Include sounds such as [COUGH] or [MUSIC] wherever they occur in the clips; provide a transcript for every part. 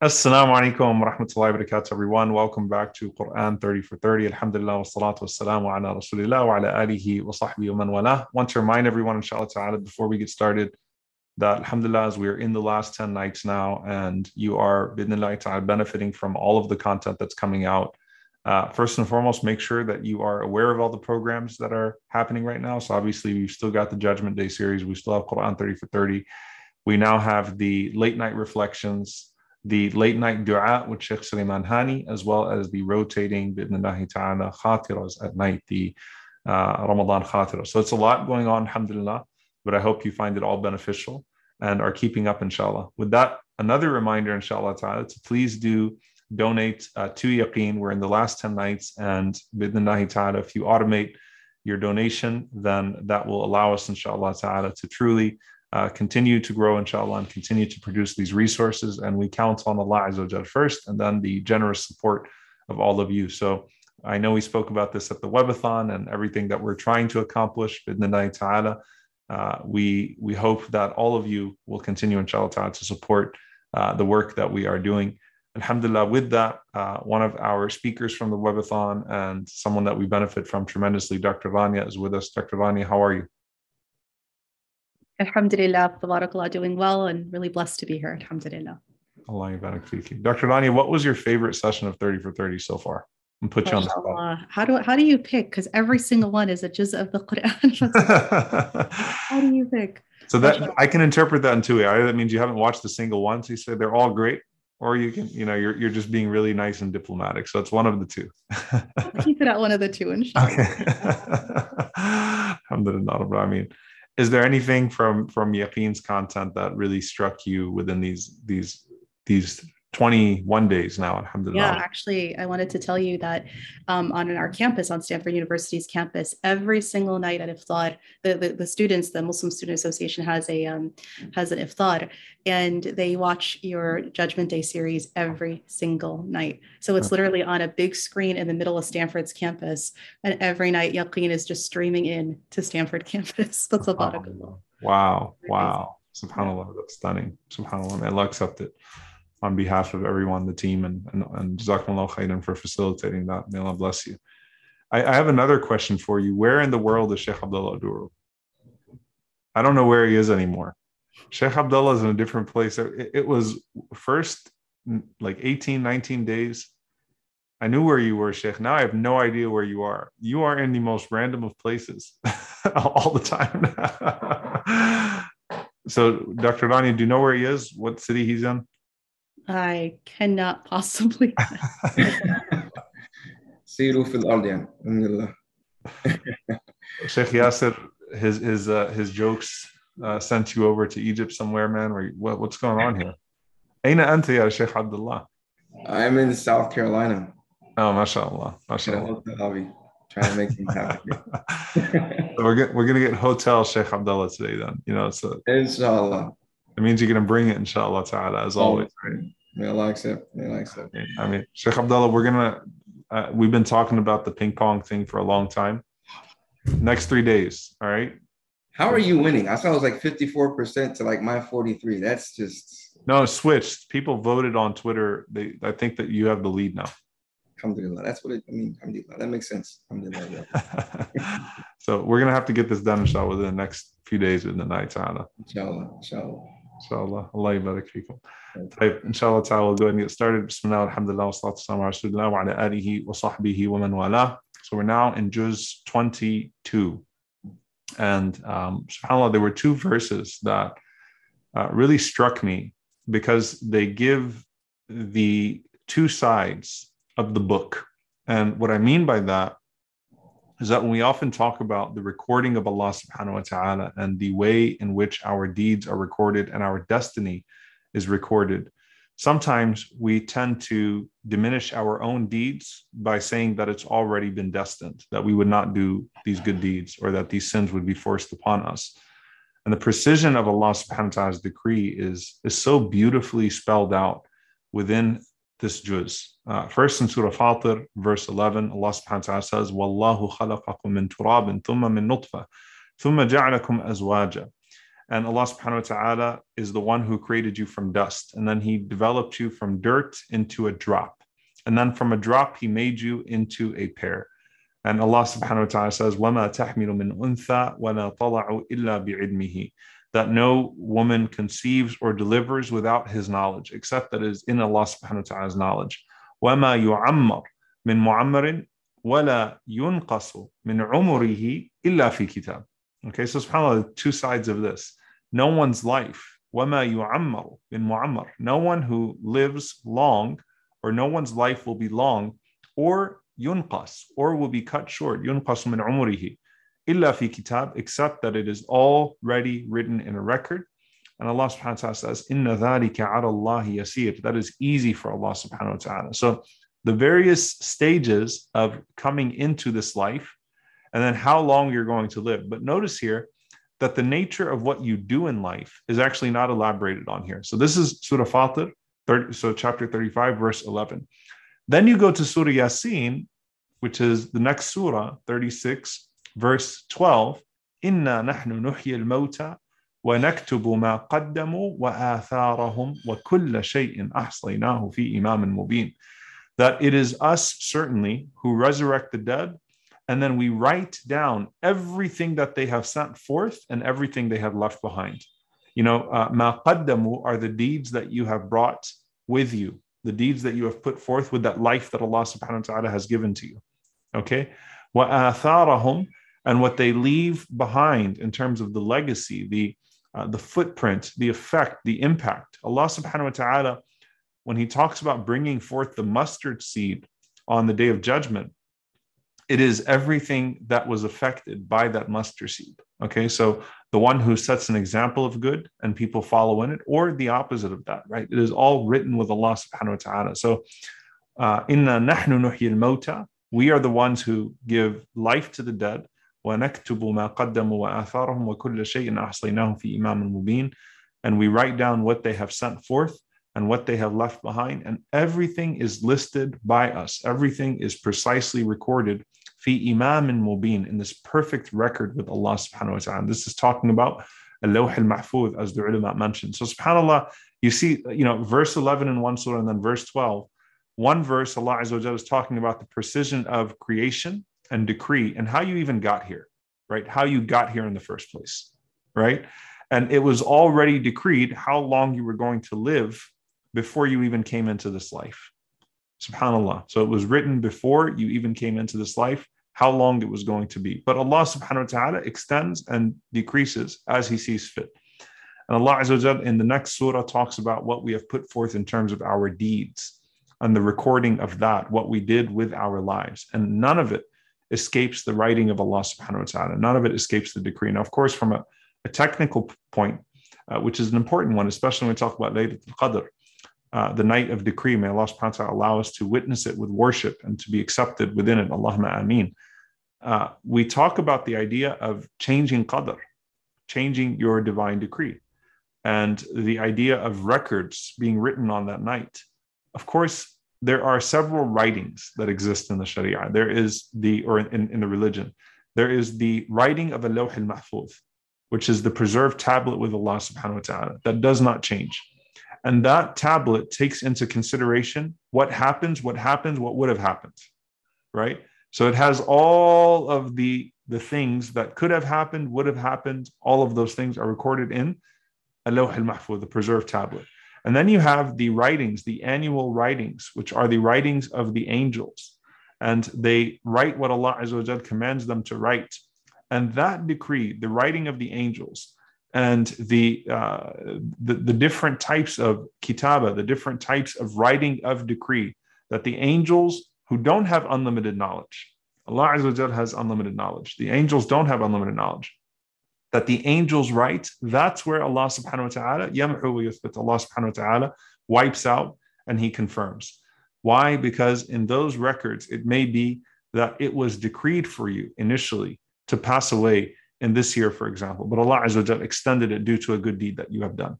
Assalamu alaikum wa rahmatullahi wa barakatuh, everyone. Welcome back to Quran 30 for 30. Alhamdulillah wa salatu wa salamu ala rasulillah wa ala alihi wa sahbihi wa man wala. Want to remind everyone, inshallah ta'ala, before we get started, that alhamdulillah, as we are in the last 10 nights now, and you are, bidnillah ta'ala, benefiting from all of the content that's coming out. Uh, first and foremost, make sure that you are aware of all the programs that are happening right now. So obviously, we've still got the Judgment Day series. We still have Quran 30 for 30. We now have the late night reflections the late night dua with Sheikh Suleiman Hani, as well as the rotating bidnillahi ta'ala khatiras at night, the uh, Ramadan khatira. So it's a lot going on, alhamdulillah, but I hope you find it all beneficial and are keeping up, inshallah. With that, another reminder, inshallah ta'ala, to please do donate uh, to Yaqeen. We're in the last 10 nights, and bidnillahi ta'ala, if you automate your donation, then that will allow us, inshallah ta'ala, to truly uh, continue to grow, inshallah, and continue to produce these resources. And we count on Allah Azza first, and then the generous support of all of you. So I know we spoke about this at the webathon and everything that we're trying to accomplish. Bidnillah ta'ala. Uh, we we hope that all of you will continue, inshallah ta'ala, to support uh, the work that we are doing. Alhamdulillah, with that, uh, one of our speakers from the webathon and someone that we benefit from tremendously, Dr. Rania, is with us. Dr. Rania, how are you? Alhamdulillah, tabarakallah, doing well and really blessed to be here. Alhamdulillah. Allah Dr. Rania, what was your favorite session of 30 for 30 so far? And put you on the spot. How do how do you pick? Because every single one is a juz of the Quran. [LAUGHS] how do you pick? So that I can interpret that in two ways. Either that means you haven't watched a single one, so you say they're all great, or you can, you know, you're you're just being really nice and diplomatic. So it's one of the two. keep it at one of the two, [LAUGHS] inshallah. Okay. [LAUGHS] Alhamdulillah. I mean, is there anything from from Yaqeen's content that really struck you within these these these 21 days now alhamdulillah yeah actually i wanted to tell you that um, on our campus on stanford university's campus every single night at iftar the, the, the students the muslim student association has a um, has an iftar and they watch your judgment day series every single night. So it's literally on a big screen in the middle of stanford's campus and every night yaqeen is just streaming in to stanford [LAUGHS] campus. That's a lot of wow wow subhanallah that's stunning. Subhanallah may allah accept it on behalf of everyone, the team, and and, and Jazakumullah khairan for facilitating that. May Allah bless you. I, I, have another question for you. Where in the world is Sheikh Abdullah Oduro? I don't know where he is anymore. Sheikh Abdullah is in a different place. It, it was first like 18, 19 days. I knew where you were, Sheikh. Now I have no idea where you are. You are in the most random of places [LAUGHS] all the time. [LAUGHS] so, Dr. Rani, do you know where he is? What city he's in? I cannot possibly. سيروا في الأرض يعني بإذن الله. Sheikh Yasser, his his uh, his jokes uh, sent you over to Egypt somewhere, man. Or what, what's going on here? أين أنت يا شيخ عبد الله? I'm in South Carolina. Oh, mashallah, mashallah. Trying to make things happen. [LAUGHS] [LAUGHS] so we're get, we're gonna get hotel Sheikh Abdullah today, then. You know, so inshallah. It means you're gonna bring it, inshallah ta'ala, as always, right? May Allah accept. May Allah accept. I mean, Sheikh Abdullah, we're gonna. Uh, we've been talking about the ping pong thing for a long time. Next three days, all right. How are you winning? I saw it was like 54% to like my 43. That's just no switched. People voted on Twitter. They I think that you have the lead now. Alhamdulillah. That's what it I mean. Alhamdulillah. That makes sense. Alhamdulillah. [LAUGHS] so we're gonna have to get this done, inshallah, within the next few days in the night, inshallah. Inshallah Inshallah. Inshallah. Allah يبارك فيكم. طيب ان شاء الله تعالى we'll go ahead and get started. بسم الله والحمد لله والصلاة والسلام على رسول الله وعلى آله وصحبه ومن والاه. So we're now in Juz 22. And um, subhanAllah, there were two verses that uh, really struck me because they give the two sides of the book. And what I mean by that is that when we often talk about the recording of Allah subhanahu wa ta'ala and the way in which our deeds are recorded and our destiny is recorded, sometimes we tend to diminish our own deeds by saying that it's already been destined, that we would not do these good deeds or that these sins would be forced upon us. And the precision of Allah subhanahu wa ta'ala's decree is, is so beautifully spelled out within this juz. Uh, first in Surah Fatir, verse 11, Allah subhanahu wa ta'ala says, Wallahu khalaqakum min turabin thumma min nutfa, thumma ja'alakum azwaja. And Allah subhanahu wa ta'ala is the one who created you from dust. And then He developed you from dirt into a drop. And then from a drop, He made you into a pair. And Allah subhanahu wa ta'ala says, وَمَا تَحْمِلُ مِنْ أُنثَى وَلَا طَلَعُ إِلَّا بِعِلْمِهِ That no woman conceives or delivers without His knowledge, except that it is in Allah subhanahu wa ta'ala's knowledge. وَمَا يُعَمَّرْ مِنْ مُعَمَّرٍ وَلَا يُنْقَصُ مِنْ عُمُرِهِ إِلَّا فِي كِتَابٍ Okay, so subhanAllah, two sides of this. No one's life, وَمَا يُعَمَّرُ مِنْ مُعَمَّرٍ No one who lives long, or no one's life will be long, or yunqas, or will be cut short, يُنْقَصُ مِنْ عُمُرِهِ illa fi kitab, except that it is already written in a record. And Allah subhanahu wa ta'ala says, Inna dhalika Allahi yasir. That is easy for Allah subhanahu wa ta'ala. So the various stages of coming into this life and then how long you're going to live. But notice here that the nature of what you do in life is actually not elaborated on here. So this is Surah Fatir, 30, so chapter 35, verse 11. Then you go to Surah Yasin, which is the next surah, 36, verse 12. Inna nahnu nuhyi al-mawta ونكتب ما قدموا وآثارهم وكل شيء أحصيناه في إمام مبين that it is us certainly who resurrect the dead and then we write down everything that they have sent forth and everything they have left behind you know uh, ma qaddamu are the deeds that you have brought with you the deeds that you have put forth with that life that Allah subhanahu wa ta'ala has given to you okay wa atharahum and what they leave behind in terms of the legacy the uh, the footprint the effect the impact Allah subhanahu wa ta'ala when he talks about bringing forth the mustard seed on the day of judgment, it is everything that was affected by that mustard seed. Okay, so the one who sets an example of good and people follow in it, or the opposite of that, right? It is all written with Allah subhanahu wa ta'ala. So, uh, inna nahnu nuhyi al-mauta, we are the ones who give life to the dead. وَنَكْتُبُ مَا قَدَّمُوا وَآثَارَهُمْ وَكُلَّ شَيْءٍ أَحْصَيْنَاهُ فِي إِمَامٍ مُبِينٍ And we write down what they have sent forth and what they have left behind. And everything is listed by us. Everything is precisely recorded fi imam and mubin in this perfect record with Allah subhanahu wa ta'ala. This is talking about al-lawh al-mahfuz as the ulama mentioned. So subhanAllah, you see, you know, verse 11 in one surah and then verse 12. One verse, Allah Azza wa is talking about the precision of creation and decree and how you even got here, right? How you got here in the first place, right? And it was already decreed how long you were going to live before you even came into this life. Subhanallah. So it was written before you even came into this life, how long it was going to be. But Allah subhanahu wa ta'ala extends and decreases as He sees fit. And Allah Azza in the next surah talks about what we have put forth in terms of our deeds and the recording of that, what we did with our lives. And none of it escapes the writing of Allah subhanahu wa ta'ala. None of it escapes the decree. Now, of course, from a, a technical point, uh, which is an important one, especially when we talk about Laylatul Qadr, uh, the night of decree. May Allah subhanahu wa ta'ala allow us to witness it with worship and to be accepted within it. Allahumma ameen. Uh, we talk about the idea of changing qadr, changing your divine decree, and the idea of records being written on that night. Of course, there are several writings that exist in the Sharia. There is the, or in, in the religion, there is the writing of a lawh al-mahfuz, which is the preserved tablet with Allah subhanahu wa ta'ala that does not change. And that tablet takes into consideration what happens, what happens, what would have happened, right? So it has all of the, the things that could have happened, would have happened. All of those things are recorded in Alawh al-Mahfuz, the preserved tablet. And then you have the writings, the annual writings, which are the writings of the angels. And they write what Allah Azza commands them to write. And that decree, the writing of the angels, and the, uh, the, the different types of kitaba, the different types of writing of decree that the angels who don't have unlimited knowledge, Allah Azza has unlimited knowledge. The angels don't have unlimited knowledge. That the angels write, that's where Allah subhanahu wa ta'ala, yamhu wa Allah subhanahu wa ta'ala wipes out and he confirms. Why? Because in those records, it may be that it was decreed for you initially to pass away in this year, for example, but Allah Azza extended it due to a good deed that you have done.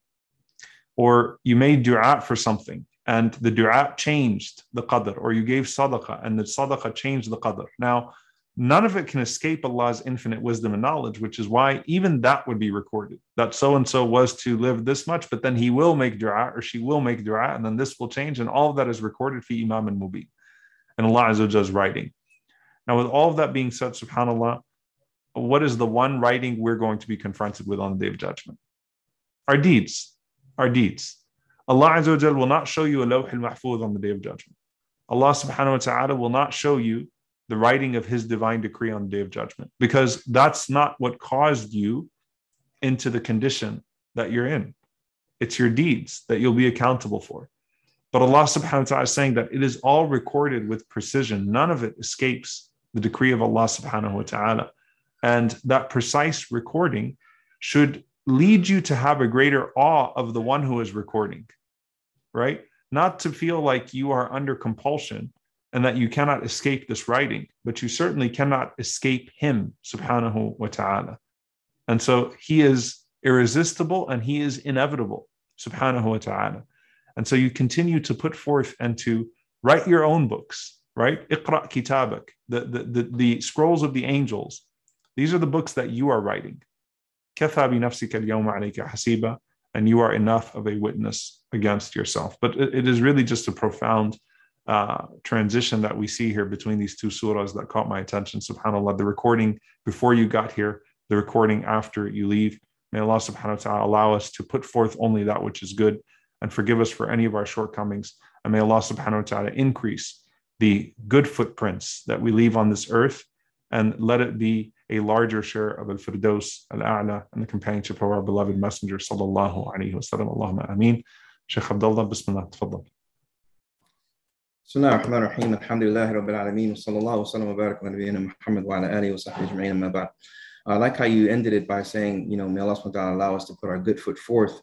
Or you made dua for something and the dua changed the qadr, or you gave sadaqah and the sadaqah changed the qadr. Now, none of it can escape Allah's infinite wisdom and knowledge, which is why even that would be recorded that so and so was to live this much, but then he will make dua or she will make dua, and then this will change. And all of that is recorded for Imam and Mubin. And Allah Azza is writing. Now, with all of that being said, subhanAllah, what is the one writing we're going to be confronted with on the day of judgment? Our deeds. Our deeds. Allah Azza will not show you a lawh al-mahfuz on the day of judgment. Allah subhanahu wa ta'ala will not show you the writing of his divine decree on the day of judgment because that's not what caused you into the condition that you're in. It's your deeds that you'll be accountable for. But Allah subhanahu wa ta'ala is saying that it is all recorded with precision. None of it escapes the decree of Allah subhanahu wa ta'ala. And that precise recording should lead you to have a greater awe of the one who is recording, right? Not to feel like you are under compulsion and that you cannot escape this writing, but you certainly cannot escape him, subhanahu wa ta'ala. And so he is irresistible and he is inevitable, subhanahu wa ta'ala. And so you continue to put forth and to write your own books, right? Iqra kitabak, the, the, the, the scrolls of the angels. These are the books that you are writing. Katha bi nafsika al hasiba, and you are enough of a witness against yourself. But it, it is really just a profound uh, transition that we see here between these two surahs that caught my attention. SubhanAllah, the recording before you got here, the recording after you leave. May Allah subhanahu wa ta'ala allow us to put forth only that which is good and forgive us for any of our shortcomings. And may Allah subhanahu wa ta'ala increase the good footprints that we leave on this earth and let it be a larger share of al-firdaus al-a'la and the companionship of our beloved messenger sallallahu alayhi wa sallam. Allahumma ameen. Sheikh Abdullah, bismillah. بسم الله الرحمن الرحيم الحمد لله رب العالمين وصلى الله وسلم وبارك على نبينا محمد وعلى اله وصحبه اجمعين اما بعد I like how you ended it by saying, you know, may Allah subhanahu allow us to put our good foot forth.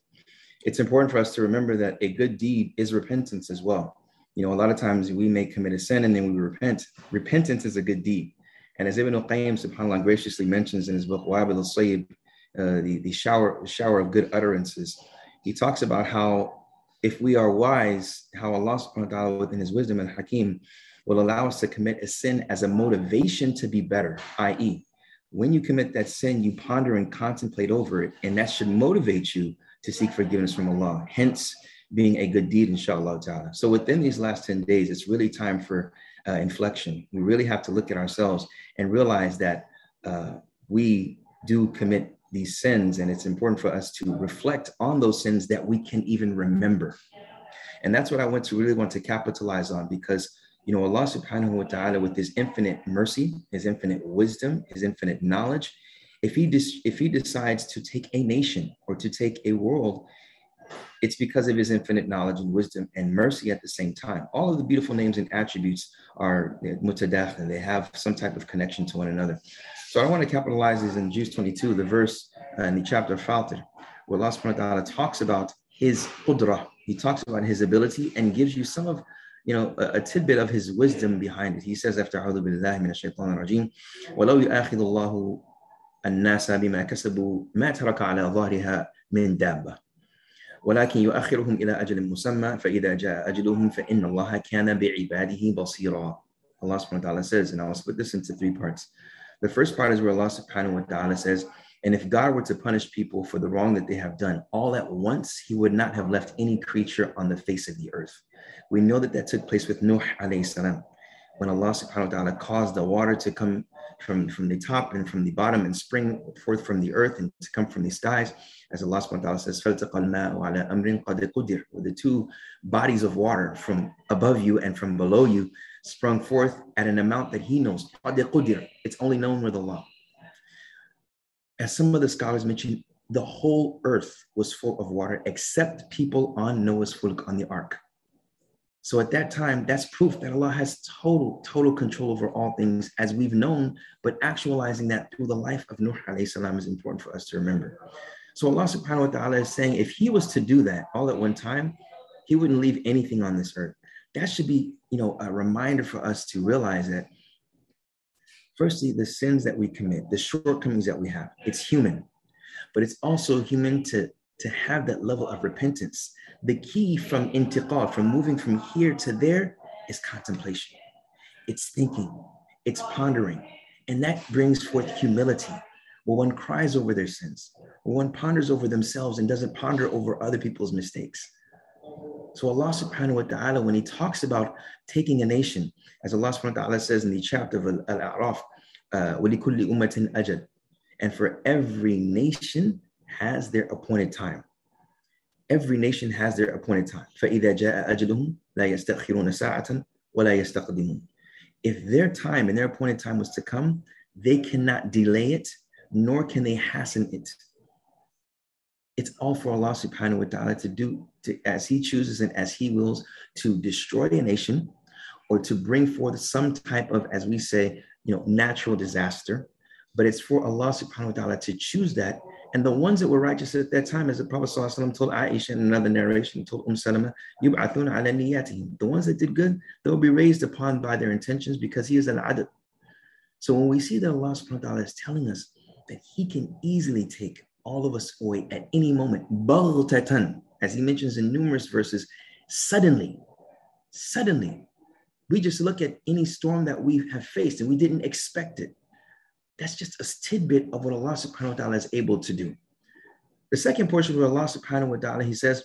It's important for us to remember that a good deed is repentance as well. You know, a lot of times we may commit a sin and then we repent. Repentance is a good deed. And as Ibn al-Qayyim subhanAllah graciously mentions in his book, Wabil al-Sayyib, uh, the, the shower, the shower of good utterances, he talks about how if we are wise, how Allah subhanahu wa ta'ala within his wisdom and hakim will allow us to commit a sin as a motivation to be better, i.e., when you commit that sin, you ponder and contemplate over it, and that should motivate you to seek forgiveness from Allah. Hence, being a good deed, inshallah ta'ala. So within these last 10 days, it's really time for uh, inflection. We really have to look at ourselves and realize that uh, we do commit these sins, and it's important for us to reflect on those sins that we can even remember. And that's what I want to really want to capitalize on because you know Allah subhanahu wa ta'ala with his infinite mercy, his infinite wisdom, his infinite knowledge, if he dis- if he decides to take a nation or to take a world, it's because of his infinite knowledge and wisdom and mercy at the same time. All of the beautiful names and attributes are mutadakhil, they have some type of connection to one another. So I want to capitalize this in juz 22, the verse uh, in the chapter Fatir, where Allah subhanahu wa ta'ala talks about his qudra. He talks about his ability and gives you some of you know, a, a, tidbit of his wisdom behind it. He says after أعوذ بالله من الشيطان الرجيم ولو يؤاخذ الله الناس بما كسبوا ما ترك على ظهرها من دابة ولكن يؤخرهم إلى أجل مسمى فإذا جاء أجلهم فإن الله كان بعباده بصيرا Allah subhanahu wa ta'ala says, and I'll split this into three parts. The first part is where Allah subhanahu wa ta'ala says, and if God were to punish people for the wrong that they have done all at once, he would not have left any creature on the face of the earth. We know that that took place with Nuh alayhi salam, when Allah subhanahu wa ta'ala caused the water to come from, from the top and from the bottom and spring forth from the earth and to come from the skies. As Allah subhanahu wa ta'ala says, the two bodies of water from above you and from below you sprung forth at an amount that He knows. It's only known with Allah as some of the scholars mentioned, the whole earth was full of water except people on Noah's fulk on the ark. So at that time, that's proof that Allah has total, total control over all things as we've known, but actualizing that through the life of Nuh salam is important for us to remember. So Allah subhanahu wa ta'ala is saying if he was to do that all at one time, he wouldn't leave anything on this earth. That should be, you know, a reminder for us to realize that Firstly, the sins that we commit, the shortcomings that we have, it's human, but it's also human to, to have that level of repentance. The key from intiqal, from moving from here to there, is contemplation. It's thinking, it's pondering, And that brings forth humility. When one cries over their sins, when one ponders over themselves and doesn't ponder over other people's mistakes So Allah subhanahu wa ta'ala, when he talks about taking a nation, as Allah subhanahu wa ta'ala says in the chapter of Al-A'raf, uh, وَلِكُلِّ أُمَّةٍ أَجَلٍ And for every nation has their appointed time. Every nation has their appointed time. فَإِذَا جَاءَ أَجَلُهُمْ لَا يَسْتَأْخِرُونَ سَاعَةً وَلَا يَسْتَقْدِمُونَ If their time and their appointed time was to come, they cannot delay it, nor can they hasten it. It's all for Allah subhanahu wa ta'ala to do to, as he chooses and as he wills to destroy a nation or to bring forth some type of, as we say, you know, natural disaster. But it's for Allah subhanahu wa ta'ala to choose that. And the ones that were righteous at that time, as the Prophet ﷺ told Aisha in another narration, told Umm Salama, yub'athuna ala niyatihim. The ones that did good, they'll be raised upon by their intentions because he is an adab. So when we see that Allah subhanahu wa ta'ala is telling us that he can easily take all of us away at any moment, baghtatan, as He mentions in numerous verses, suddenly, suddenly, we just look at any storm that we have faced and we didn't expect it that's just a tidbit of what Allah subhanahu wa ta'ala is able to do. The second portion of Allah subhanahu wa ta'ala, he says,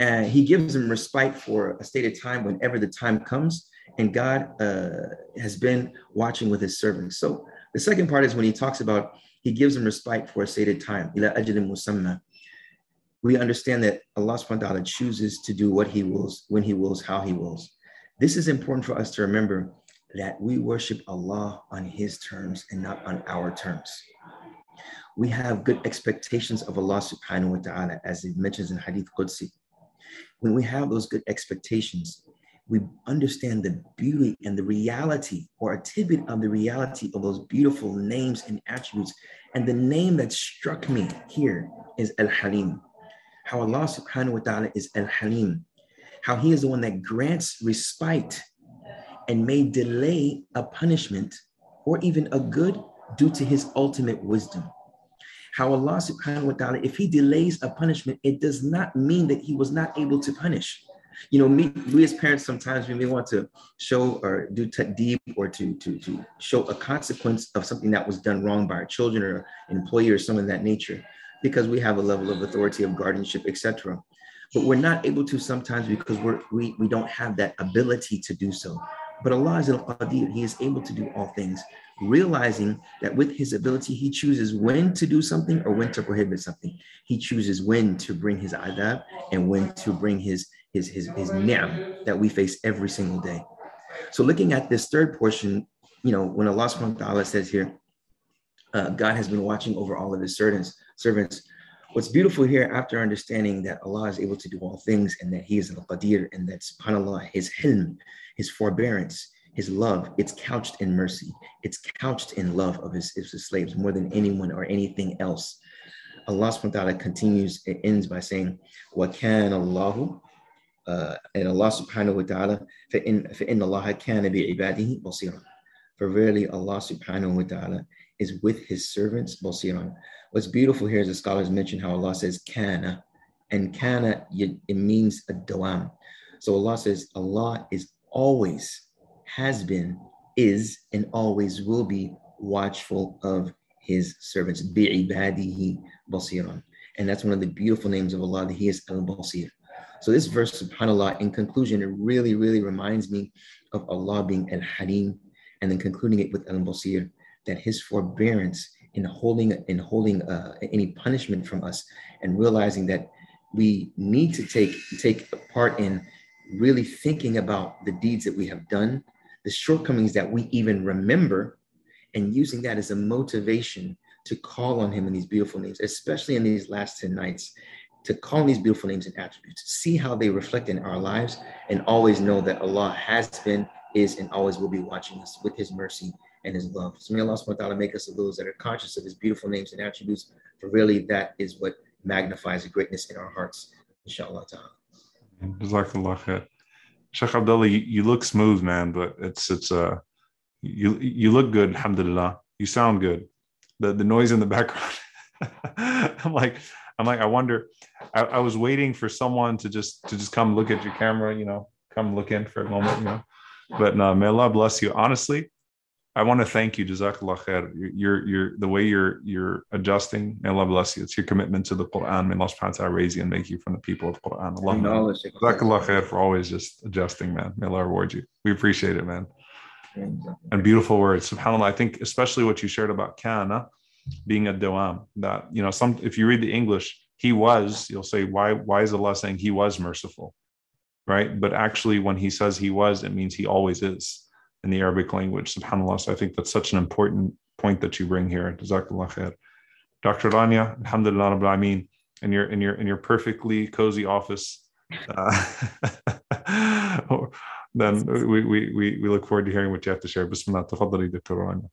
and he gives them respite for a stated time whenever the time comes, and God uh, has been watching with his servants. So the second part is when he talks about he gives them respite for a stated time. We understand that Allah subhanahu wa ta'ala chooses to do what he wills, when he wills, how he wills. This is important for us to remember that we worship Allah on His terms and not on our terms. We have good expectations of Allah subhanahu wa ta'ala, as it mentions in Hadith Qudsi. When we have those good expectations, we understand the beauty and the reality, or a tidbit of the reality of those beautiful names and attributes. And the name that struck me here is Al Halim. How Allah subhanahu wa ta'ala is Al Halim. How He is the one that grants respite and may delay a punishment or even a good due to his ultimate wisdom. How Allah subhanahu wa ta'ala, if he delays a punishment, it does not mean that he was not able to punish. You know, me, we as parents sometimes we may want to show or do deep or to, to, to show a consequence of something that was done wrong by our children or an employee or some of that nature, because we have a level of authority of guardianship, etc. But we're not able to sometimes because we're, we, we don't have that ability to do so. But Allah is al-Qadir. He is able to do all things, realizing that with his ability, he chooses when to do something or when to prohibit something. He chooses when to bring his adab and when to bring his his his his ni'am that we face every single day. So looking at this third portion, you know, when Allah subhanahu wa ta'ala says here, uh, God has been watching over all of his servants, servants. What's beautiful here after understanding that Allah is able to do all things and that he is al-Qadir and that subhanAllah, his hilm, his forbearance, his love, it's couched in mercy. It's couched in love of his, his slaves more than anyone or anything else. Allah subhanahu wa ta'ala continues, it ends by saying, What can Allahu uh, and Allah subhanahu wa ta'ala, فَإِنَّ, فَإِنَّ اللَّهَ كَانَ بِعِبَادِهِ بَصِيرًا For verily Allah subhanahu wa ta'ala is with his servants بَصِيرًا What's beautiful here is the scholars mention how Allah says kana, and kana, it means a dawam. So Allah says Allah is always has been, is, and always will be watchful of his servants. Bi'ibadihi basiran. And that's one of the beautiful names of Allah, that He is Al Basir. so this verse, subhanAllah, in conclusion, it really, really reminds me of Allah being Al Halim, and then concluding it with Al Basir, that His forbearance in holding in holding uh, any punishment from us, and realizing that we need to take take part in really thinking about the deeds that we have done, the shortcomings that we even remember, and using that as a motivation to call on Him in these beautiful names, especially in these last 10 nights, to call these beautiful names and attributes, see how they reflect in our lives, and always know that Allah has been, is, and always will be watching us with His mercy and His love. So may Allah subhanahu wa ta'ala make us of those that are conscious of His beautiful names and attributes, for really that is what magnifies the greatness in our hearts, inshallah ta'ala. Jazakallah khair. Sheikh Abdullah, you, you, look smooth, man, but it's it's uh you you look good, alhamdulillah. You sound good. The the noise in the background. [LAUGHS] I'm like, I'm like, I wonder. I, I, was waiting for someone to just to just come look at your camera, you know, come look in for a moment, you know. But no, may Allah bless you. Honestly, I want to thank you, Jazakallah khair. You're, you're, the way you're, you're adjusting. May Allah bless you. It's your commitment to the Quran. May Allah subhanahu wa ta'ala raise you and make you from the people of Quran. Allah, Jazakallah khair for always just adjusting, man. May Allah reward you. We appreciate it, man. And beautiful words. SubhanAllah. I think especially what you shared about kana being a dawam, that, you know, some, if you read the English, he was, you'll say, why, why is Allah saying he was merciful? Right. But actually, when he says he was, it means he always is in the Arabic language, subhanAllah. So I think that's such an important point that you bring here. Jazakallah khair. Dr. Rania, alhamdulillah, rabbil ameen, in your, in your, in your perfectly cozy office. Uh, [LAUGHS] then we, we, we, we look forward to hearing what you have to share. Bismillah, tafadali, Dr. Rania.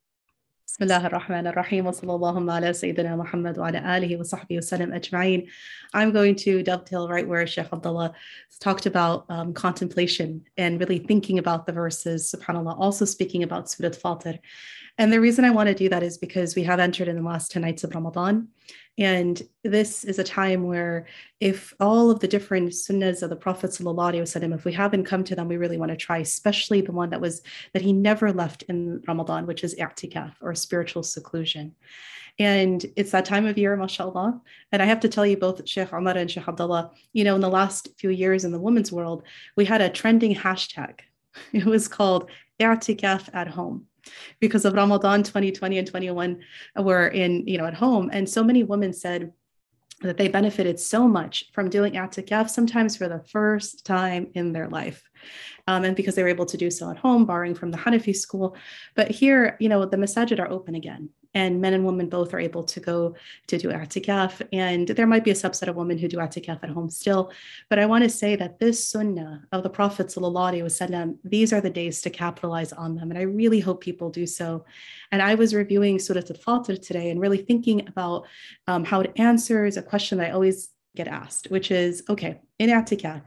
بسم الله الرحمن الرحيم وصلى الله على سيدنا محمد وعلى آله وصحبه وسلم أجمعين. I'm going to dovetail right where Sheikh Abdullah talked about um, contemplation and really thinking about the verses, subhanAllah, also speaking about Surah Fatir. And the reason I want to do that is because we have entered in the last 10 nights of Ramadan. And this is a time where, if all of the different sunnahs of the Prophet wasallam, if we haven't come to them, we really want to try, especially the one that was that he never left in Ramadan, which is i'tikaf or spiritual seclusion. And it's that time of year, mashallah. And I have to tell you, both Sheikh Omar and Sheikh Abdullah, you know, in the last few years in the women's world, we had a trending hashtag. [LAUGHS] It was called i'tikaf at home because of Ramadan 2020 and 21 were in, you know, at home. And so many women said, that they benefited so much from doing i'tikaf, sometimes for the first time in their life. Um, and because they were able to do so at home, borrowing from the Hanafi school. But here, you know, the masajid are open again and men and women both are able to go to do atikaf. And there might be a subset of women who do atikaf at home still. But I want to say that this sunnah of the Prophet, wasallam, these are the days to capitalize on them. And I really hope people do so. And I was reviewing Surah Al-Fatir today and really thinking about um, how it answers a question that I always get asked, which is, okay, in atikaf,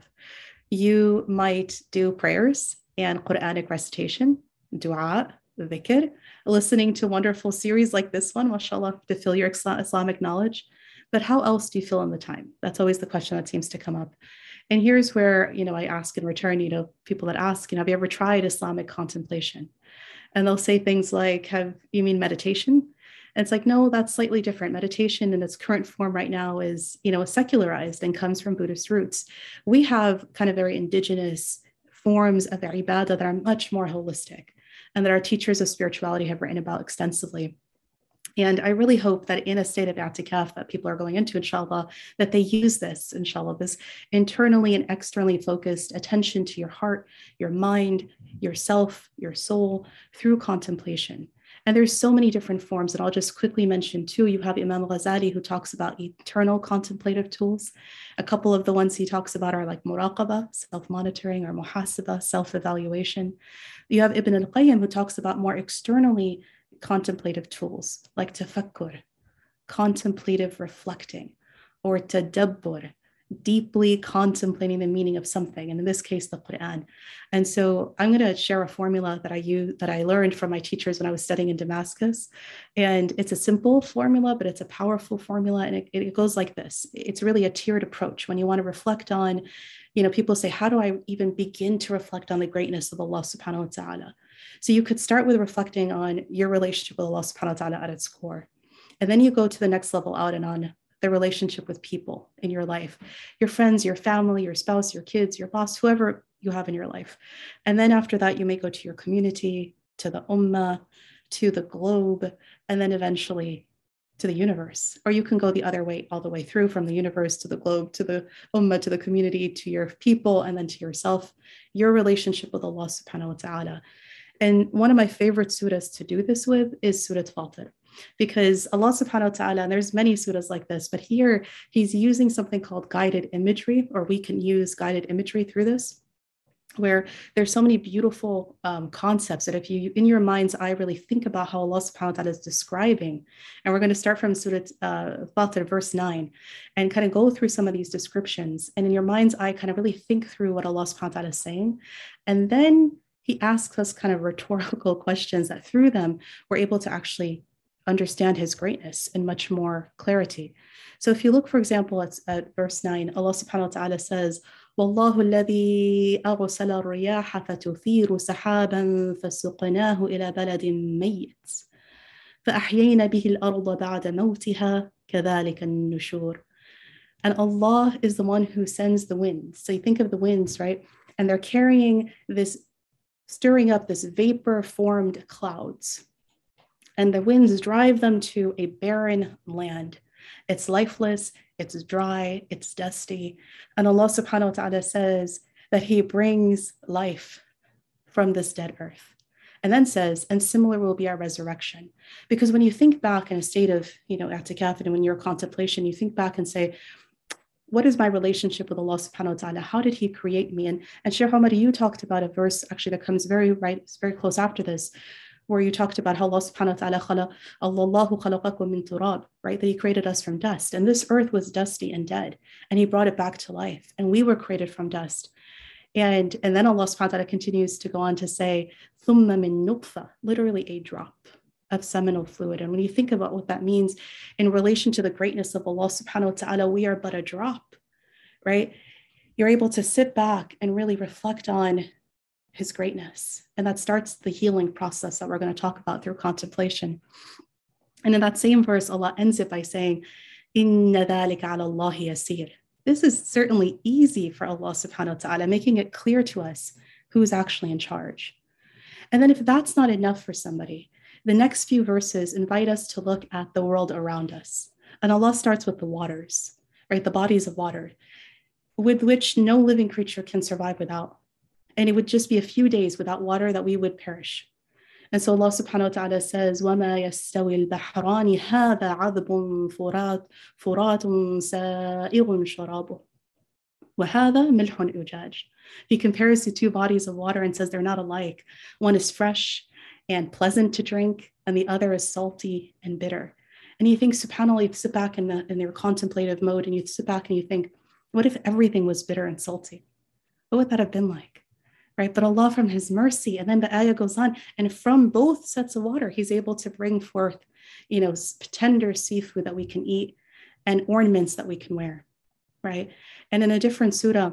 you might do prayers and Quranic recitation, dua, dhikr, listening to wonderful series like this one, mashallah, to fill your Islamic knowledge. But how else do you fill in the time? That's always the question that seems to come up. And here's where, you know, I ask in return, you know, people that ask, you know, have you ever tried Islamic contemplation? And they'll say things like, have you mean meditation? And it's like, no, that's slightly different. Meditation in its current form right now is, you know, secularized and comes from Buddhist roots. We have kind of very indigenous forms of ibadah that are much more holistic and that our teachers of spirituality have written about extensively. And I really hope that in a state of atikaf that people are going into, inshallah, that they use this, inshallah, this internally and externally focused attention to your heart, your mind, yourself, your soul through contemplation. And there's so many different forms. And I'll just quickly mention too, You have Imam Ghazali, who talks about eternal contemplative tools. A couple of the ones he talks about are like muraqabah, self-monitoring, or muhasabah, self-evaluation. You have Ibn al-Qayyim, who talks about more externally contemplative tools like tafakkur, contemplative reflecting, or tadabbur, deeply contemplating the meaning of something, and in this case, the Quran. And so I'm going to share a formula that I use that I learned from my teachers when I was studying in Damascus. And it's a simple formula, but it's a powerful formula. And it, it goes like this. It's really a tiered approach. When you want to reflect on, you know, people say, how do I even begin to reflect on the greatness of Allah subhanahu wa ta'ala? So you could start with reflecting on your relationship with Allah subhanahu wa ta'ala at its core. And then you go to the next level out and on the relationship with people in your life your friends, your family, your spouse, your kids, your boss, whoever you have in your life. And then after that, you may go to your community, to the ummah, to the globe, and then eventually to the universe. Or you can go the other way, all the way through from the universe to the globe, to the ummah, to the community, to your people, and then to yourself, your relationship with Allah subhanahu wa ta'ala. And one of my favorite surahs to do this with is Surah Fatir because Allah subhanahu wa ta'ala, and there's many surahs like this, but here he's using something called guided imagery, or we can use guided imagery through this where there's so many beautiful um, concepts that if you in your mind's eye really think about how Allah subhanahu wa ta'ala is describing, and we're going to start from Surah uh, Fatir, verse 9, and kind of go through some of these descriptions. And in your mind's eye, kind of really think through what Allah subhanahu wa ta'ala is saying. And then he asks us kind of rhetorical [LAUGHS] questions that through them we're able to actually understand his greatness in much more clarity. So if you look, for example, at, at verse 9, Allah subhanahu wa ta'ala says, والله الذي أرسل الرياح فتثير سحابا فسقناه إلى بلد ميت فأحيينا به الأرض بعد موتها كذلك النشور And Allah is the one who sends the winds. So you think of the winds, right? And they're carrying this, stirring up this vapor formed clouds. And the winds drive them to a barren land. It's lifeless, it's dry, it's dusty. And Allah subhanahu wa ta'ala says that He brings life from this dead earth. And then says, and similar will be our resurrection. Because when you think back in a state of, you know, atikaf and when you're contemplation, you think back and say, what is my relationship with Allah subhanahu wa ta'ala? How did He create me? And, and Sheikh Omar, you talked about a verse actually that comes very right, very close after this, where you talked about how Allah subhanahu wa ta'ala Allahu khalaqakum min turab, right? That He created us from dust. And this earth was dusty and dead, and He brought it back to life. And we were created from dust. And, and then Allah subhanahu wa ta'ala continues to go on to say, thumma min nutfa, literally a drop of seminal fluid. And when you think about what that means in relation to the greatness of Allah subhanahu wa ta'ala, we are but a drop, right? You're able to sit back and really reflect on his greatness. And that starts the healing process that we're going to talk about through contemplation. And in that same verse, Allah ends it by saying, Inna Allahi yasir. This is certainly easy for Allah subhanahu wa ta'ala, making it clear to us who's actually in charge. And then if that's not enough for somebody, the next few verses invite us to look at the world around us. And Allah starts with the waters, right? The bodies of water, with which no living creature can survive without And it would just be a few days without water that we would perish. And so Allah subhanahu wa ta'ala says, وَمَا يَسْتَوِي الْبَحْرَانِ هَذَا عَذْبٌ فُرَاتٌ فُرَاتٌ سَائِغٌ شَرَابُهُ وَهَذَا مِلْحٌ أُجَاجٌ He compares the two bodies of water and says they're not alike. One is fresh and pleasant to drink, and the other is salty and bitter. And you think, subhanAllah, you sit back in, the, in your contemplative mode and you sit back and you think, what if everything was bitter and salty? What would that have been like? Right? But Allah, from His mercy, and then the ayah goes on, and from both sets of water, He's able to bring forth, you know, tender seafood that we can eat and ornaments that we can wear. Right? And in a different surah,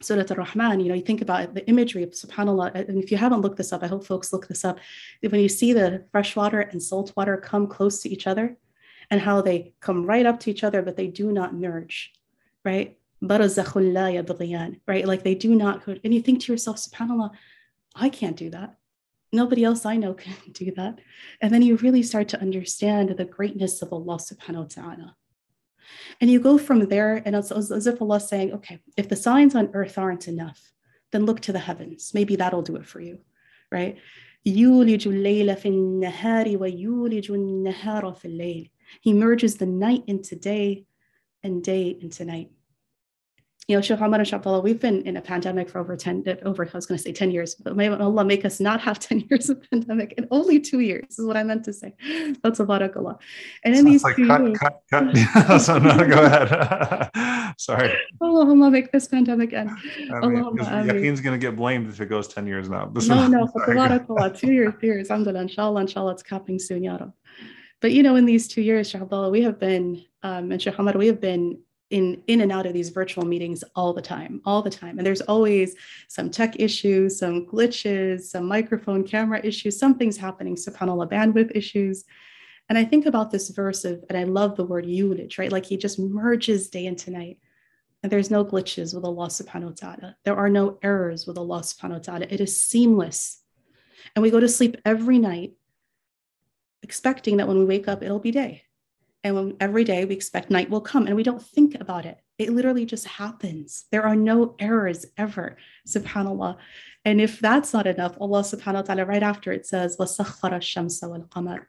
Surah Ar-Rahman, you know, you think about the imagery of subhanAllah, uh, and if you haven't looked this up, I hope folks look this up. When you see the fresh water and salt water come close to each other and how they come right up to each other, but they do not merge, right? Right? Like they do not, and you think to yourself, subhanAllah, I can't do that. Nobody else I know [LAUGHS] can do that. And then you really start to understand the greatness of Allah subhanahu wa ta'ala. And you go from there, and it's as if Allah saying, okay, if the signs on earth aren't enough, then look to the heavens. Maybe that'll do it for you, right? He merges the night into day and day into night you know, Sheikh Ahmad and Shabdallah, we've been in a pandemic for over 10, over, I was going to say 10 years, but may Allah make us not have [LAUGHS] 10 years of pandemic and only two years is what I meant to say. That's a barakallah. And in these like two cut, years, cut, cut. [LAUGHS] so no, go ahead. [LAUGHS] Sorry. Allahumma make this pandemic end. I mean, Yaqeen's going to get blamed if it goes 10 years now. This no, no, barakallah, two years, two years. Alhamdulillah, inshallah, inshallah, it's capping soon, ya But you know, in these two years, Shahbala, we have been, um, and Sheikh Ahmad, we have been in in and out of these virtual meetings all the time all the time. And there's always some tech issues some glitches some microphone camera issues something's happening subhanallah bandwidth issues. And i think about this verse of and i love the word yulij right? Like he just merges day into night and there's no glitches with allah subhanahu wa ta'ala. There are no errors with allah subhanahu wa ta'ala. It is seamless. And we go to sleep every night expecting that when we wake up it'll be day and when, every day we expect night will come and we don't think about it. It literally just happens. There are no errors ever, subhanAllah. And if that's not enough, Allah subhanahu wa ta'ala, right after it says, وَسَخَّرَ الشَّمْسَ وَالْقَمَرَ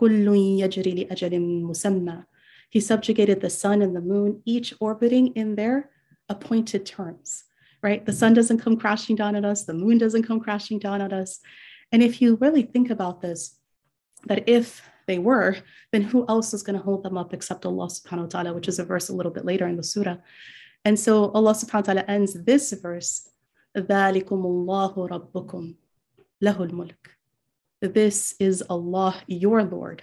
كُلٌّ يَجْرِي لِأَجَلٍ مُسَمَّى He subjugated the sun and the moon, each orbiting in their appointed terms, right? The sun doesn't come crashing down at us, the moon doesn't come crashing down at us. And if you really think about this, that if they were, then who else is going to hold them up except Allah subhanahu wa ta'ala, which is a verse a little bit later in the surah. And so Allah subhanahu wa ta'ala ends this verse, ذَلِكُمُ اللَّهُ رَبُّكُمْ لَهُ الْمُلْكِ This is Allah, your Lord,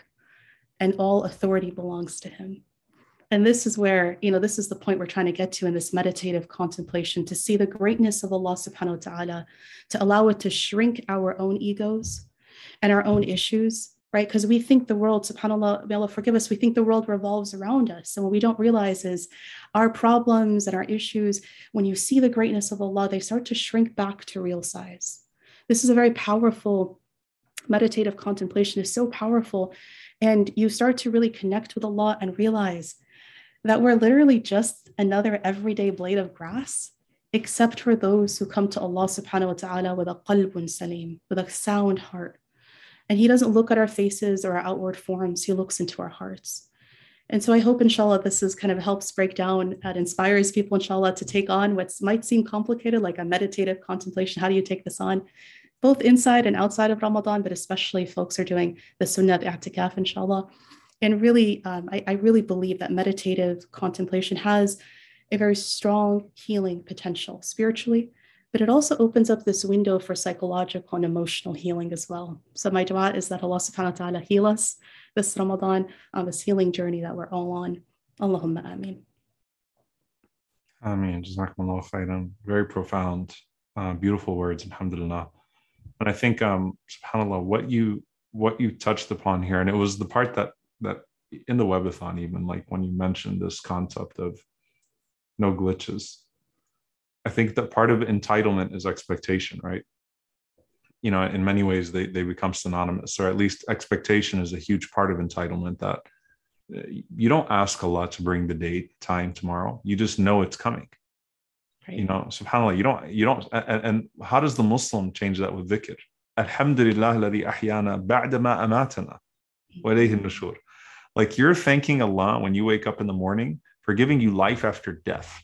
and all authority belongs to Him. And this is where, you know, this is the point we're trying to get to in this meditative contemplation to see the greatness of Allah subhanahu wa ta'ala, to allow it to shrink our own egos and our own issues, right? Because we think the world, subhanAllah, may Allah forgive us, we think the world revolves around us. And what we don't realize is our problems and our issues, when you see the greatness of Allah, they start to shrink back to real size. This is a very powerful meditative contemplation is so powerful. And you start to really connect with Allah and realize that we're literally just another everyday blade of grass, except for those who come to Allah subhanahu wa ta'ala with a qalbun salim, with a sound heart. And He doesn't look at our faces or our outward forms, He looks into our hearts. And so I hope, inshallah, this is kind of helps break down and inspires people, inshallah, to take on what might seem complicated, like a meditative contemplation. How do you take this on? Both inside and outside of Ramadan, but especially folks are doing the sunnah of i'tikaf, inshallah and really, um, I, I really believe that meditative contemplation has a very strong healing potential spiritually, but it also opens up this window for psychological and emotional healing as well. So my dua is that Allah subhanahu wa ta'ala heal us this Ramadan on this healing journey that we're all on. Allahumma ameen. Ameen. Jazakumullah khairan. Very profound, uh, beautiful words, alhamdulillah. And I think, um, subhanAllah, what you what you touched upon here, and it was the part that that in the webathon even like when you mentioned this concept of no glitches i think that part of entitlement is expectation right you know in many ways they, they become synonymous or at least expectation is a huge part of entitlement that uh, you don't ask a lot to bring the date time tomorrow you just know it's coming right. you know subhanallah you don't you don't and, and, how does the muslim change that with dhikr alhamdulillah الذي أحيانا بعد ما أماتنا وإليه النشور like you're thanking Allah when you wake up in the morning for giving you life after death.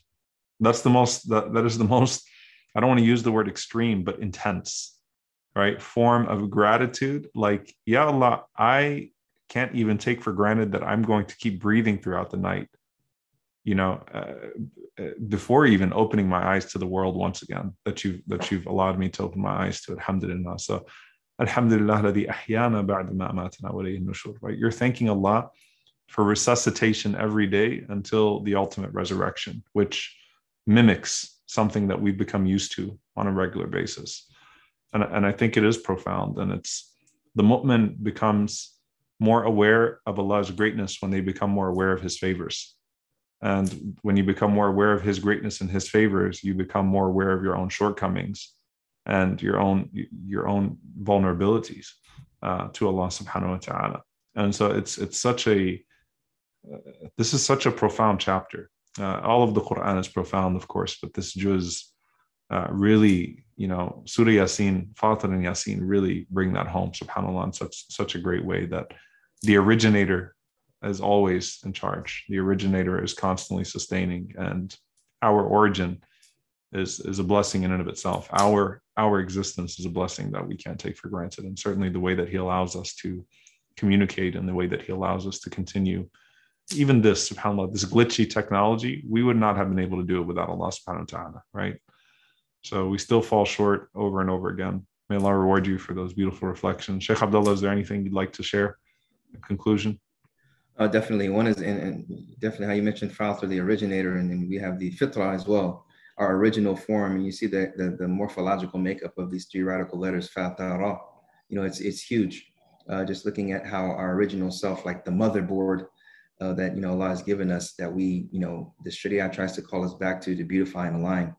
that's the most that, that is the [LAUGHS] most i don't want to use the word extreme but intense right? Form of gratitude like yeah allah i can't even take for granted that i'm going to keep breathing throughout the night you know uh, uh before even opening my eyes to the world once again that you that you've allowed me to open my eyes to alhamdulillah. So alhamdulillah nushur right? You're thanking allah for resuscitation every day until the ultimate resurrection which mimics something that we've become used to on a regular basis. And, and I think it is profound. And it's the mu'min becomes more aware of Allah's greatness when they become more aware of his favors. And when you become more aware of his greatness and his favors, you become more aware of your own shortcomings and your own your own vulnerabilities uh, to Allah subhanahu wa ta'ala. And so it's it's such a uh, this is such a profound chapter. Uh, all of the Quran is profound, of course, but this juz uh, really, you know, Surah Yasin, Fatir and Yasin really bring that home, subhanAllah, in such, such a great way that the originator is always in charge. The originator is constantly sustaining, and our origin is is a blessing in and of itself. Our our existence is a blessing that we can't take for granted, and certainly the way that He allows us to communicate and the way that He allows us to continue. Even this, subhanAllah, this glitchy technology, we would not have been able to do it without Allah subhanahu wa ta'ala, right? So we still fall short over and over again. May Allah reward you for those beautiful reflections. Sheikh Abdullah, is there anything you'd like to share in conclusion? Uh, definitely. One is, and definitely how you mentioned Fatir, the originator, and then we have the Fitra as well our original form, and you see the, the, the morphological makeup of these three radical letters, fatara, you know, it's, it's huge. Uh, just looking at how our original self, like the motherboard uh, that, you know, Allah has given us that we, you know, the Sharia tries to call us back to, to beautify and align.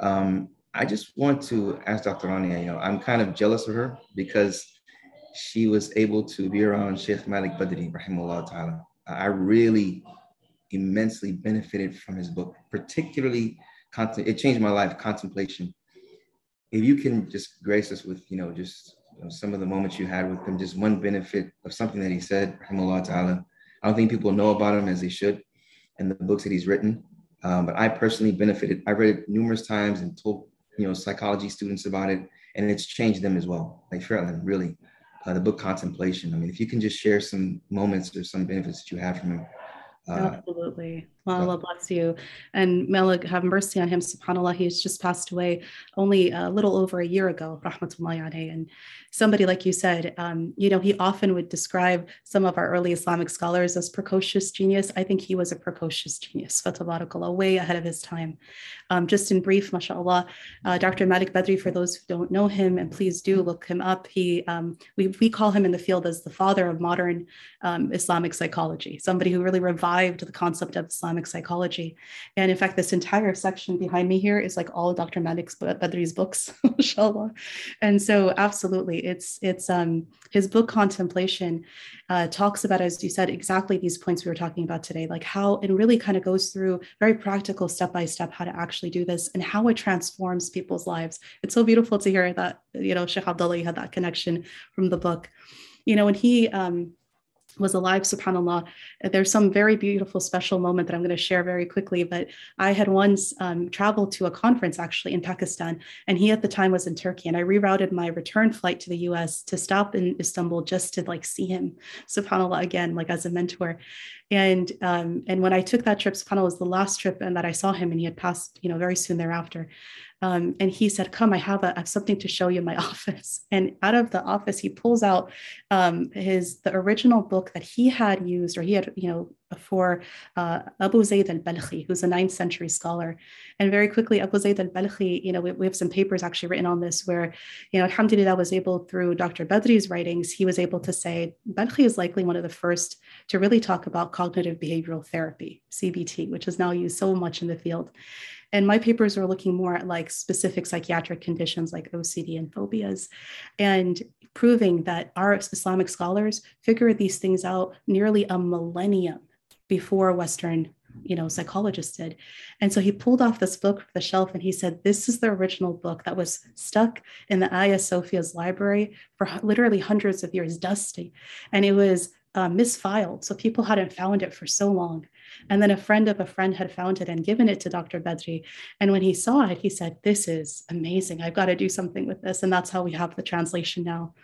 Um, I just want to ask Dr. Rania, you know, I'm kind of jealous of her because she was able to be around Sheikh Malik Badri, rahimahullah ta'ala. I really immensely benefited from his book, particularly it changed my life, contemplation. If you can just grace us with, you know, just you know, some of the moments you had with him, just one benefit of something that he said, ta'ala. I don't think people know about him as they should and the books that he's written. Um, but I personally benefited. I read it numerous times and told, you know, psychology students about it, and it's changed them as well. Like Fairland, really. Uh, the book Contemplation. I mean, if you can just share some moments or some benefits that you have from him. Uh, Absolutely. Well, Allah bless you. And may Allah have mercy on him. SubhanAllah, he's just passed away only a little over a year ago. Rahmatullahi And somebody, like you said, um, you know, he often would describe some of our early Islamic scholars as precocious genius. I think he was a precocious genius, fatabarakallah, way ahead of his time. Um, just in brief, mashallah, uh, Dr. Malik Badri, for those who don't know him, and please do look him up. He, um, we, we call him in the field as the father of modern um, Islamic psychology, somebody who really revived the concept of Islam Islamic psychology. And in fact, this entire section behind me here is like all Dr. Malik Badri's books, [LAUGHS] inshallah. And so absolutely, it's it's um his book Contemplation uh, talks about, as you said, exactly these points we were talking about today, like how it really kind of goes through very practical step by step how to actually do this and how it transforms people's lives. It's so beautiful to hear that, you know, Sheikh Abdullah, had that connection from the book. You know, and he um was alive, subhanAllah. There's some very beautiful, special moment that I'm going to share very quickly. But I had once um, traveled to a conference actually in Pakistan, and he at the time was in Turkey. And I rerouted my return flight to the US to stop in Istanbul just to like see him, subhanAllah, again, like as a mentor. And um, and when I took that trip, subhanAllah was the last trip and that I saw him, and he had passed, you know, very soon thereafter. Um, and he said, "Come, I have, a, I have something to show you in my [LAUGHS] office." And out of the office, he pulls out um, his the original book that he had used, or he had, you know, for uh, Abu Zayd al-Balkhi, who's a ninth century scholar. And very quickly, Abu Zayd al-Balkhi, you know, we, we, have some papers actually written on this where, you know, Alhamdulillah was able through Dr. Badri's writings, he was able to say Balkhi is likely one of the first to really talk about cognitive behavioral therapy, CBT, which is now used so much in the field. And my papers are looking more at like specific psychiatric conditions like OCD and phobias and proving that our Islamic scholars figured these things out nearly a millennium before Western you know psychologists did. And so he pulled off this book from the shelf and he said this is the original book that was stuck in the Hagia Sophia's library for literally hundreds of years dusty. And it was uh, misfiled so people hadn't found it for so long and then a friend of a friend had found it and given it to Dr. Badri. And when he saw it, he said, This is amazing. I've got to do something with this. And that's how we have the translation now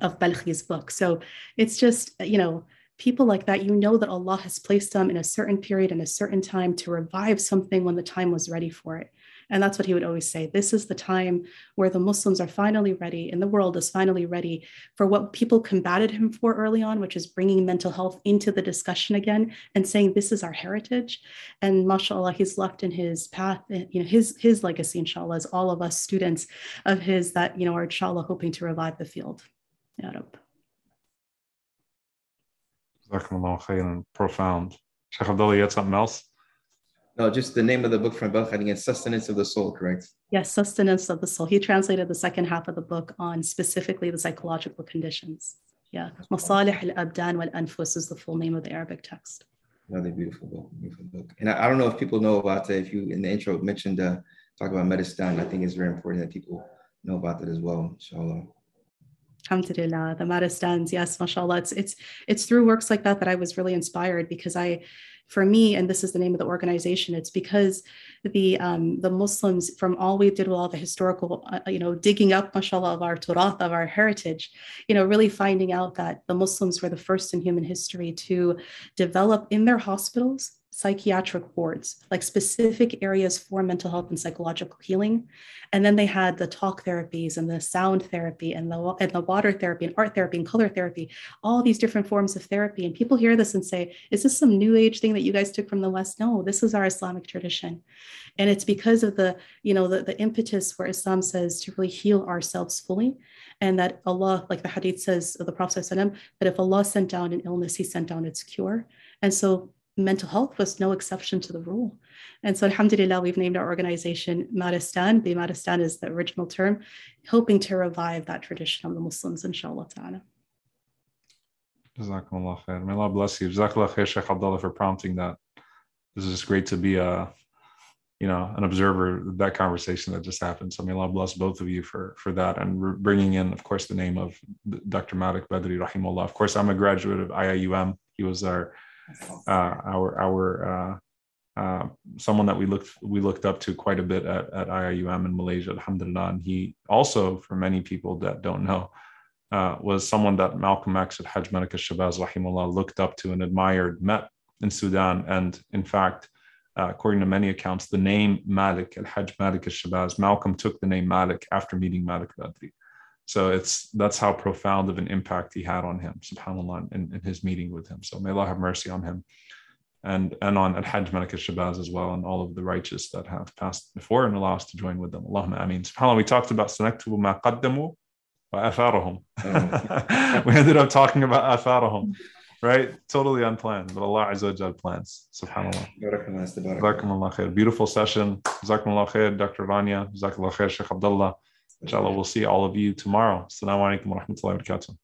of Balkhi's book. So it's just, you know, people like that, you know that Allah has placed them in a certain period and a certain time to revive something when the time was ready for it. And that's what he would always say. This is the time where the Muslims are finally ready, and the world is finally ready for what people combated him for early on, which is bringing mental health into the discussion again and saying this is our heritage. And mashallah, he's left in his path, eh, you know, his his legacy, inshallah, is all of us students of his that, you know, are inshallah hoping to revive the field. Ya Rab. Profound. Sheikh Abdullah, you had something else? No, just the name of the book from Balkh, I think it's Sustenance of the Soul, correct? Yes, Sustenance of the Soul. He translated the second half of the book on specifically the psychological conditions. Yeah, Masalih al-Abdan wal-Anfus is the full name of the Arabic text. Another beautiful book, beautiful book. And I, I don't know if people know about that. If you, in the intro, mentioned, uh, talk about Maristan, I think it's very important that people know about that as well, inshallah. Alhamdulillah, the Maristans, yes, mashallah. It's, it's, it's through works like that that I was really inspired because I, for me, and this is the name of the organization, it's because the um, the Muslims, from all we did with all the historical, uh, you know, digging up, mashallah, of our Turath, of our heritage, you know, really finding out that the Muslims were the first in human history to develop in their hospitals psychiatric wards, like specific areas for mental health and psychological healing. And then they had the talk therapies and the sound therapy and the, and the water therapy and art therapy and color therapy, all these different forms of therapy. And people hear this and say, is this some new age thing that you guys took from the West? No, this is our Islamic tradition. And it's because of the, you know, the, the impetus where Islam says to really heal ourselves fully. And that Allah, like the hadith says of the Prophet, that if Allah sent down an illness, he sent down its cure. And so mental health was no exception to the rule. And so, alhamdulillah, we've named our organization Maristan. The Maristan is the original term, hoping to revive that tradition of the Muslims, inshallah ta'ala. Khair. May Allah bless you. Jazakallah khair, Sheikh Abdullah, for prompting that. This is just great to be a, you know, an observer of that conversation that just happened. So may Allah bless both of you for for that and bringing in, of course, the name of Dr. Malik Badri, rahimullah. Of course, I'm a graduate of IIUM. He was our uh, our our uh, uh, someone that we looked we looked up to quite a bit at, at IIUM in Malaysia, alhamdulillah. And he also, for many people that don't know, uh, was someone that Malcolm X at Hajj Malik Shabazz rahimullah looked up to and admired, met in Sudan. And in fact, uh, according to many accounts, the name Malik, Al Hajj Malik al Shabazz, Malcolm took the name Malik after meeting Malik al Adri. So it's that's how profound of an impact he had on him, subhanAllah, in, in his meeting with him. So may Allah have mercy on him and, and on Al Hajj Malik Shabazz as well, and all of the righteous that have passed before and allow us to join with them. Allahumma ameen. SubhanAllah, we talked about Sanaktubu ma qaddamu wa atharahum. Oh. [LAUGHS] we ended up talking about atharahum right? Totally unplanned, but Allah Azza wa plans. Subhanallah. Jazakumullah khair. Beautiful session. Jazakumullah khair, Dr. Rania. Jazakumullah khair, Sheikh Abdullah. Inshallah, we'll see all of you tomorrow. Assalamu alaikum wa rahmatullahi wa barakatuh.